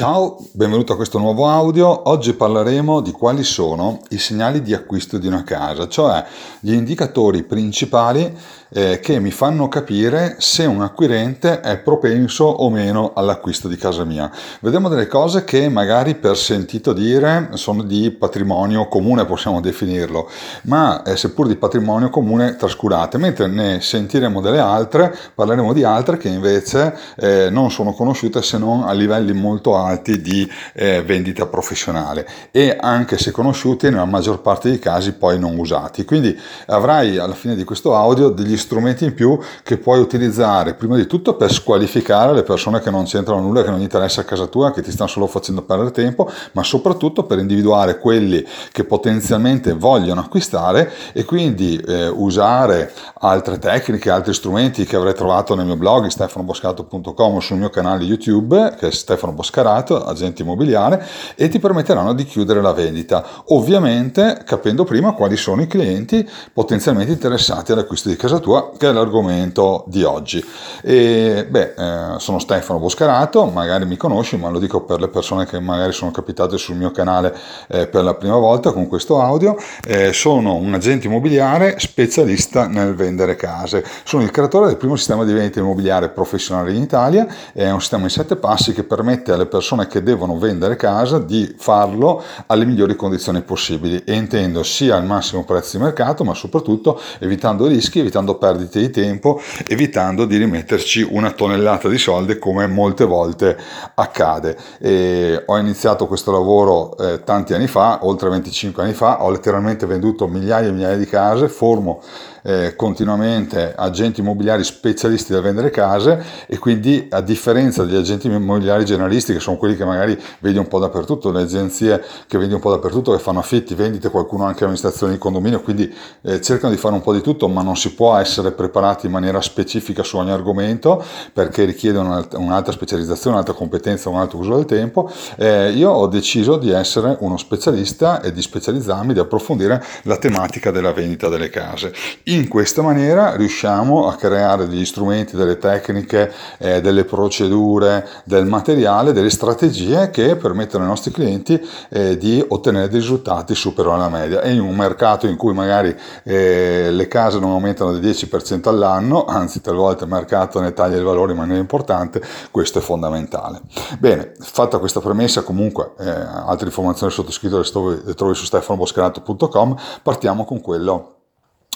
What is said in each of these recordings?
Ciao, benvenuto a questo nuovo audio. Oggi parleremo di quali sono i segnali di acquisto di una casa, cioè gli indicatori principali eh, che mi fanno capire se un acquirente è propenso o meno all'acquisto di casa mia. Vediamo delle cose che magari per sentito dire sono di patrimonio comune, possiamo definirlo, ma eh, seppur di patrimonio comune trascurate, mentre ne sentiremo delle altre, parleremo di altre che invece eh, non sono conosciute se non a livelli molto alti di eh, vendita professionale e anche se conosciuti nella maggior parte dei casi poi non usati. Quindi avrai alla fine di questo audio degli strumenti in più che puoi utilizzare prima di tutto per squalificare le persone che non c'entrano nulla, che non gli interessa a casa tua, che ti stanno solo facendo perdere tempo, ma soprattutto per individuare quelli che potenzialmente vogliono acquistare e quindi eh, usare altre tecniche, altri strumenti che avrei trovato nel mio blog stefanoboscato.com sul mio canale YouTube che è Stefano Boscarato, agente immobiliare e ti permetteranno di chiudere la vendita, ovviamente capendo prima quali sono i clienti potenzialmente interessati all'acquisto di casa tua, che è l'argomento di oggi. E, beh, eh, sono Stefano Boscarato, magari mi conosci, ma lo dico per le persone che magari sono capitate sul mio canale eh, per la prima volta con questo audio. Eh, sono un agente immobiliare specialista nel vendere case. Sono il creatore del primo sistema di vendita immobiliare professionale in Italia. È un sistema in sette passi che permette alle persone che devono vendere casa di farlo alle migliori condizioni possibili e intendo sia al massimo prezzo di mercato, ma soprattutto evitando rischi, evitando perdite di tempo, evitando di rimetterci una tonnellata di soldi come molte volte accade. E ho iniziato questo lavoro eh, tanti anni fa, oltre 25 anni fa, ho letteralmente venduto migliaia e migliaia di case, formo eh, continuamente agenti immobiliari specialisti da vendere case e quindi a differenza degli agenti immobiliari generalisti che sono quelli che magari vedi un po' dappertutto, le agenzie che vedi un po' dappertutto che fanno affitti, vendite, qualcuno anche amministrazione di condominio, quindi eh, cercano di fare un po' di tutto ma non si può essere preparati in maniera specifica su ogni argomento perché richiede un'altra specializzazione, un'altra competenza, un altro uso del tempo. Eh, io ho deciso di essere uno specialista e di specializzarmi, di approfondire la tematica della vendita delle case. In questa maniera riusciamo a creare degli strumenti, delle tecniche, eh, delle procedure, del materiale, delle strategie che permettono ai nostri clienti eh, di ottenere dei risultati superiori alla media. E in un mercato in cui magari eh, le case non aumentano del 10% all'anno, anzi talvolta il mercato ne taglia il valore in maniera importante, questo è fondamentale. Bene, fatta questa premessa, comunque eh, altre informazioni sottoscritte le trovi su stefanoboscarato.com, partiamo con quello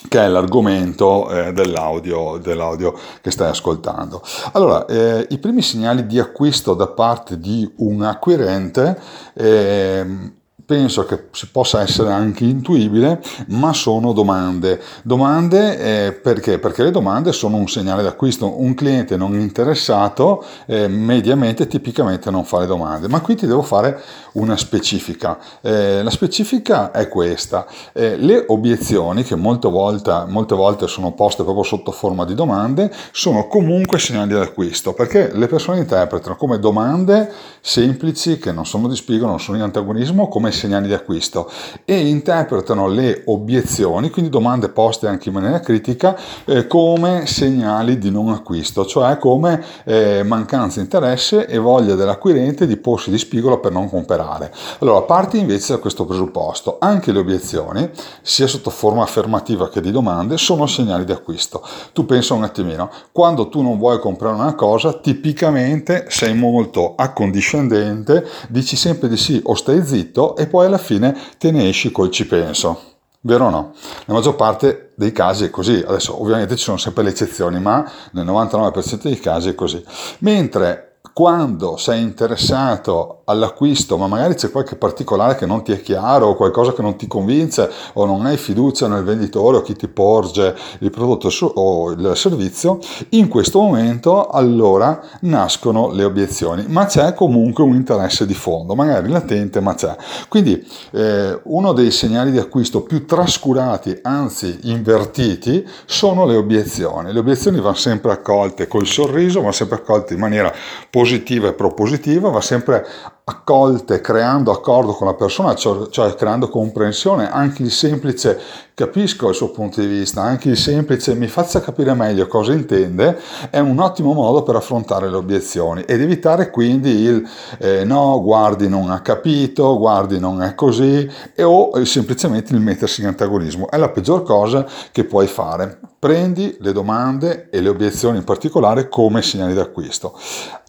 che è l'argomento eh, dell'audio, dell'audio, che stai ascoltando. Allora, eh, i primi segnali di acquisto da parte di un acquirente eh, penso che si possa essere anche intuibile, ma sono domande. Domande eh, perché? Perché le domande sono un segnale d'acquisto. Un cliente non interessato eh, mediamente, tipicamente non fa le domande, ma qui ti devo fare una specifica. Eh, la specifica è questa. Eh, le obiezioni, che molte volte, molte volte sono poste proprio sotto forma di domande, sono comunque segnali d'acquisto, perché le persone interpretano come domande semplici, che non sono di spiego, non sono in antagonismo, come segnali di acquisto e interpretano le obiezioni, quindi domande poste anche in maniera critica, eh, come segnali di non acquisto, cioè come eh, mancanza di interesse e voglia dell'acquirente di porsi di spigolo per non comprare. Allora, parti invece da questo presupposto, anche le obiezioni, sia sotto forma affermativa che di domande, sono segnali di acquisto. Tu pensa un attimino, quando tu non vuoi comprare una cosa, tipicamente sei molto accondiscendente, dici sempre di sì o stai zitto e e poi alla fine te ne esci col ci penso. Vero o no? La maggior parte dei casi è così. Adesso ovviamente ci sono sempre le eccezioni, ma nel 99% dei casi è così. Mentre quando sei interessato all'acquisto, ma magari c'è qualche particolare che non ti è chiaro o qualcosa che non ti convince o non hai fiducia nel venditore o chi ti porge il prodotto o il servizio, in questo momento allora nascono le obiezioni, ma c'è comunque un interesse di fondo, magari latente, ma c'è. Quindi eh, uno dei segnali di acquisto più trascurati, anzi invertiti, sono le obiezioni. Le obiezioni vanno sempre accolte col sorriso, vanno sempre accolte in maniera positiva e propositiva, va sempre accolte creando accordo con la persona, cioè, cioè, creando comprensione, anche il semplice capisco il suo punto di vista, anche il semplice mi faccia capire meglio cosa intende, è un ottimo modo per affrontare le obiezioni ed evitare quindi il eh, no, guardi non ha capito, guardi non è così e, o semplicemente il mettersi in antagonismo. È la peggior cosa che puoi fare. Prendi le domande e le obiezioni in particolare come segnali d'acquisto.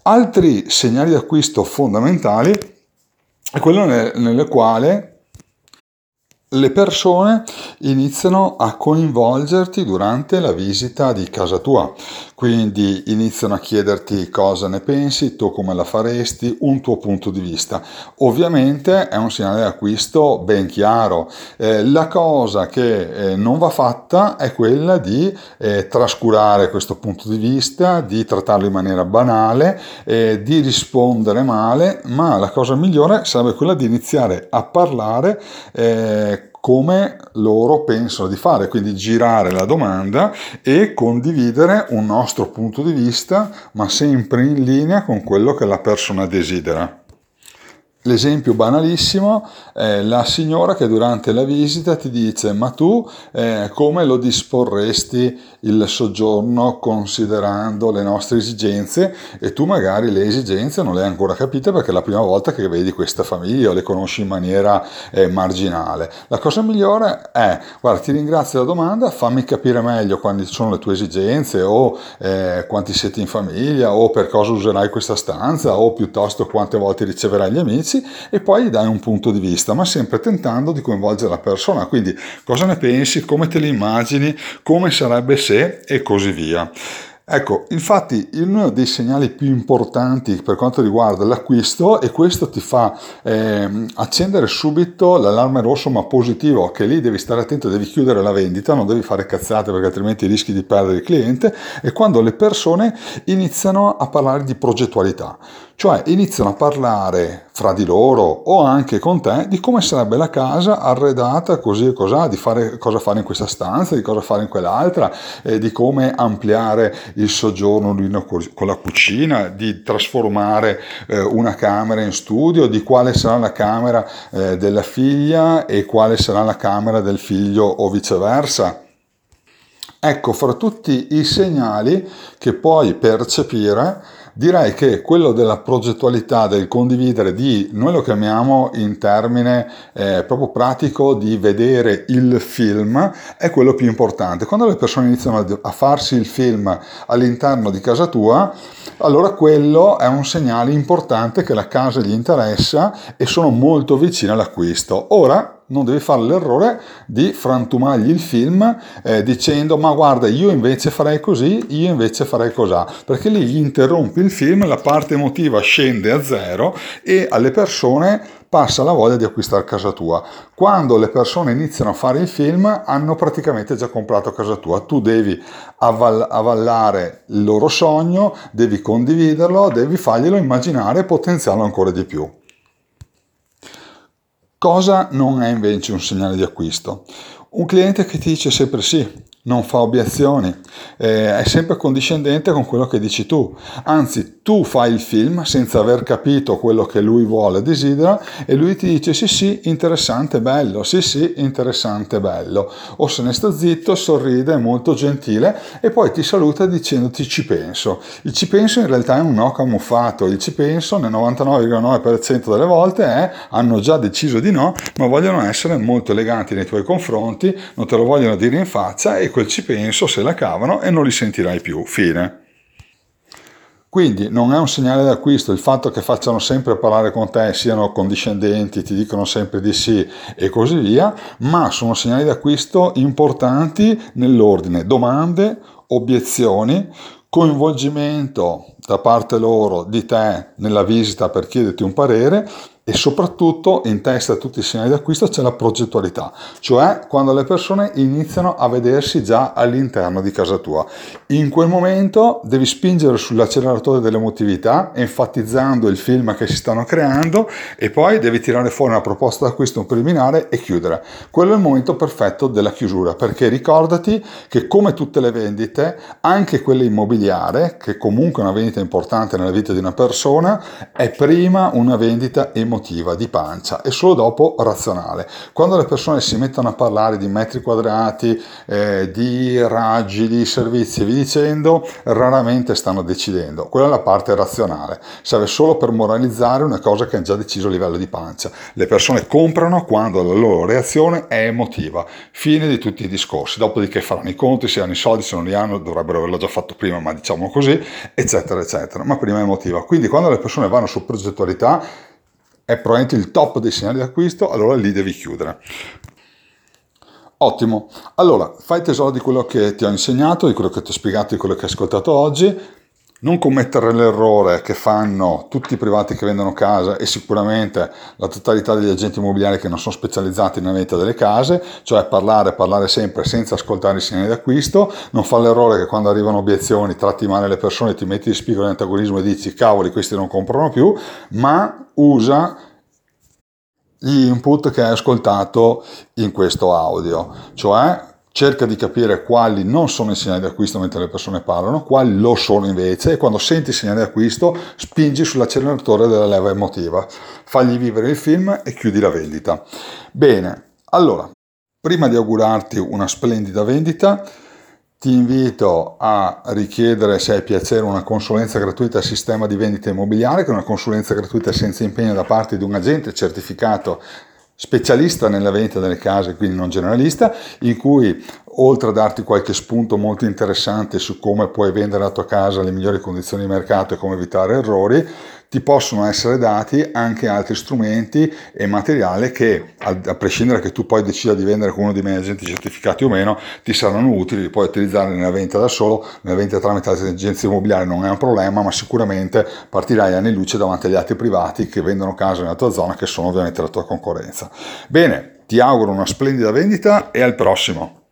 Altri segnali d'acquisto fondamentali è quello nel, quale le persone iniziano a coinvolgerti durante la visita di casa tua, quindi iniziano a chiederti cosa ne pensi, tu come la faresti, un tuo punto di vista. Ovviamente è un segnale di acquisto ben chiaro. Eh, la cosa che eh, non va fatta è quella di eh, trascurare questo punto di vista, di trattarlo in maniera banale, eh, di rispondere male, ma la cosa migliore sarebbe quella di iniziare a parlare eh, come loro pensano di fare, quindi girare la domanda e condividere un nostro punto di vista, ma sempre in linea con quello che la persona desidera. L'esempio banalissimo è la signora che durante la visita ti dice ma tu eh, come lo disporresti il soggiorno considerando le nostre esigenze e tu magari le esigenze non le hai ancora capite perché è la prima volta che vedi questa famiglia o le conosci in maniera eh, marginale. La cosa migliore è guarda ti ringrazio della domanda, fammi capire meglio quali sono le tue esigenze o eh, quanti siete in famiglia o per cosa userai questa stanza o piuttosto quante volte riceverai gli amici pensi e poi gli dai un punto di vista, ma sempre tentando di coinvolgere la persona. Quindi cosa ne pensi, come te li immagini, come sarebbe se e così via. Ecco, infatti uno dei segnali più importanti per quanto riguarda l'acquisto e questo ti fa eh, accendere subito l'allarme rosso ma positivo, che lì devi stare attento, devi chiudere la vendita, non devi fare cazzate perché altrimenti rischi di perdere il cliente, è quando le persone iniziano a parlare di progettualità. Cioè iniziano a parlare fra di loro o anche con te di come sarebbe la casa arredata così e così, di fare, cosa fare in questa stanza, di cosa fare in quell'altra, eh, di come ampliare il soggiorno con la cucina, di trasformare eh, una camera in studio, di quale sarà la camera eh, della figlia e quale sarà la camera del figlio o viceversa. Ecco, fra tutti i segnali che puoi percepire, Direi che quello della progettualità, del condividere, di noi lo chiamiamo in termine eh, proprio pratico di vedere il film, è quello più importante. Quando le persone iniziano a farsi il film all'interno di casa tua, allora quello è un segnale importante che la casa gli interessa e sono molto vicine all'acquisto. Ora non devi fare l'errore di frantumargli il film eh, dicendo ma guarda io invece farei così, io invece farei cosà, perché lì gli interrompi il film, la parte emotiva scende a zero e alle persone passa la voglia di acquistare casa tua. Quando le persone iniziano a fare il film hanno praticamente già comprato casa tua, tu devi avval- avvallare il loro sogno, devi condividerlo, devi farglielo immaginare e potenziarlo ancora di più. Cosa non è invece un segnale di acquisto? Un cliente che ti dice sempre sì, non fa obiezioni, eh, è sempre condiscendente con quello che dici tu. Anzi, tu fai il film senza aver capito quello che lui vuole, desidera, e lui ti dice sì sì, interessante, bello, sì sì, interessante, bello. O se ne sta zitto, sorride, è molto gentile e poi ti saluta dicendoti ci penso. Il ci penso in realtà è un no camuffato, il ci penso nel 99,9% delle volte è hanno già deciso di no, ma vogliono essere molto eleganti nei tuoi confronti, non te lo vogliono dire in faccia e quel ci penso se la cavano e non li sentirai più. Fine. Quindi non è un segnale d'acquisto il fatto che facciano sempre parlare con te, siano condiscendenti, ti dicono sempre di sì e così via, ma sono segnali d'acquisto importanti nell'ordine domande, obiezioni, coinvolgimento da parte loro di te nella visita per chiederti un parere e soprattutto in testa a tutti i segnali d'acquisto c'è la progettualità, cioè quando le persone iniziano a vedersi già all'interno di casa tua. In quel momento devi spingere sull'acceleratore dell'emotività, enfatizzando il film che si stanno creando e poi devi tirare fuori una proposta d'acquisto preliminare e chiudere. Quello è il momento perfetto della chiusura, perché ricordati che come tutte le vendite, anche quella immobiliare, che comunque è una vendita importante nella vita di una persona, è prima una vendita emotiva emotiva, di pancia e solo dopo razionale. Quando le persone si mettono a parlare di metri quadrati, eh, di raggi, di servizi e via dicendo, raramente stanno decidendo. Quella è la parte razionale. Serve solo per moralizzare una cosa che hanno già deciso a livello di pancia. Le persone comprano quando la loro reazione è emotiva. Fine di tutti i discorsi. Dopodiché faranno i conti, se hanno i soldi, se non li hanno, dovrebbero averlo già fatto prima, ma diciamo così, eccetera, eccetera. Ma prima è emotiva. Quindi quando le persone vanno su progettualità, è probabilmente il top dei segnali d'acquisto, allora lì devi chiudere. Ottimo, allora fai tesoro di quello che ti ho insegnato, di quello che ti ho spiegato, di quello che hai ascoltato oggi. Non commettere l'errore che fanno tutti i privati che vendono casa e sicuramente la totalità degli agenti immobiliari che non sono specializzati nella vendita delle case, cioè parlare, parlare sempre senza ascoltare i segnali d'acquisto, non fare l'errore che quando arrivano obiezioni tratti male le persone, ti metti di spigolo in antagonismo e dici cavoli questi non comprano più, ma usa gli input che hai ascoltato in questo audio, cioè cerca di capire quali non sono i segnali di acquisto mentre le persone parlano, quali lo sono invece e quando senti i segnali di acquisto spingi sull'acceleratore della leva emotiva, fagli vivere il film e chiudi la vendita. Bene, allora, prima di augurarti una splendida vendita, ti invito a richiedere, se hai piacere, una consulenza gratuita al sistema di vendita immobiliare, che è una consulenza gratuita senza impegno da parte di un agente certificato specialista nella vendita delle case, quindi non generalista, in cui oltre a darti qualche spunto molto interessante su come puoi vendere la tua casa alle migliori condizioni di mercato e come evitare errori, ti possono essere dati anche altri strumenti e materiale che, a prescindere che tu poi decida di vendere con uno di miei agenti certificati o meno, ti saranno utili, li puoi utilizzare nella vendita da solo, nella vendita tramite agenzie immobiliari non è un problema, ma sicuramente partirai anni luce davanti agli altri privati che vendono case nella tua zona, che sono ovviamente la tua concorrenza. Bene, ti auguro una splendida vendita e al prossimo!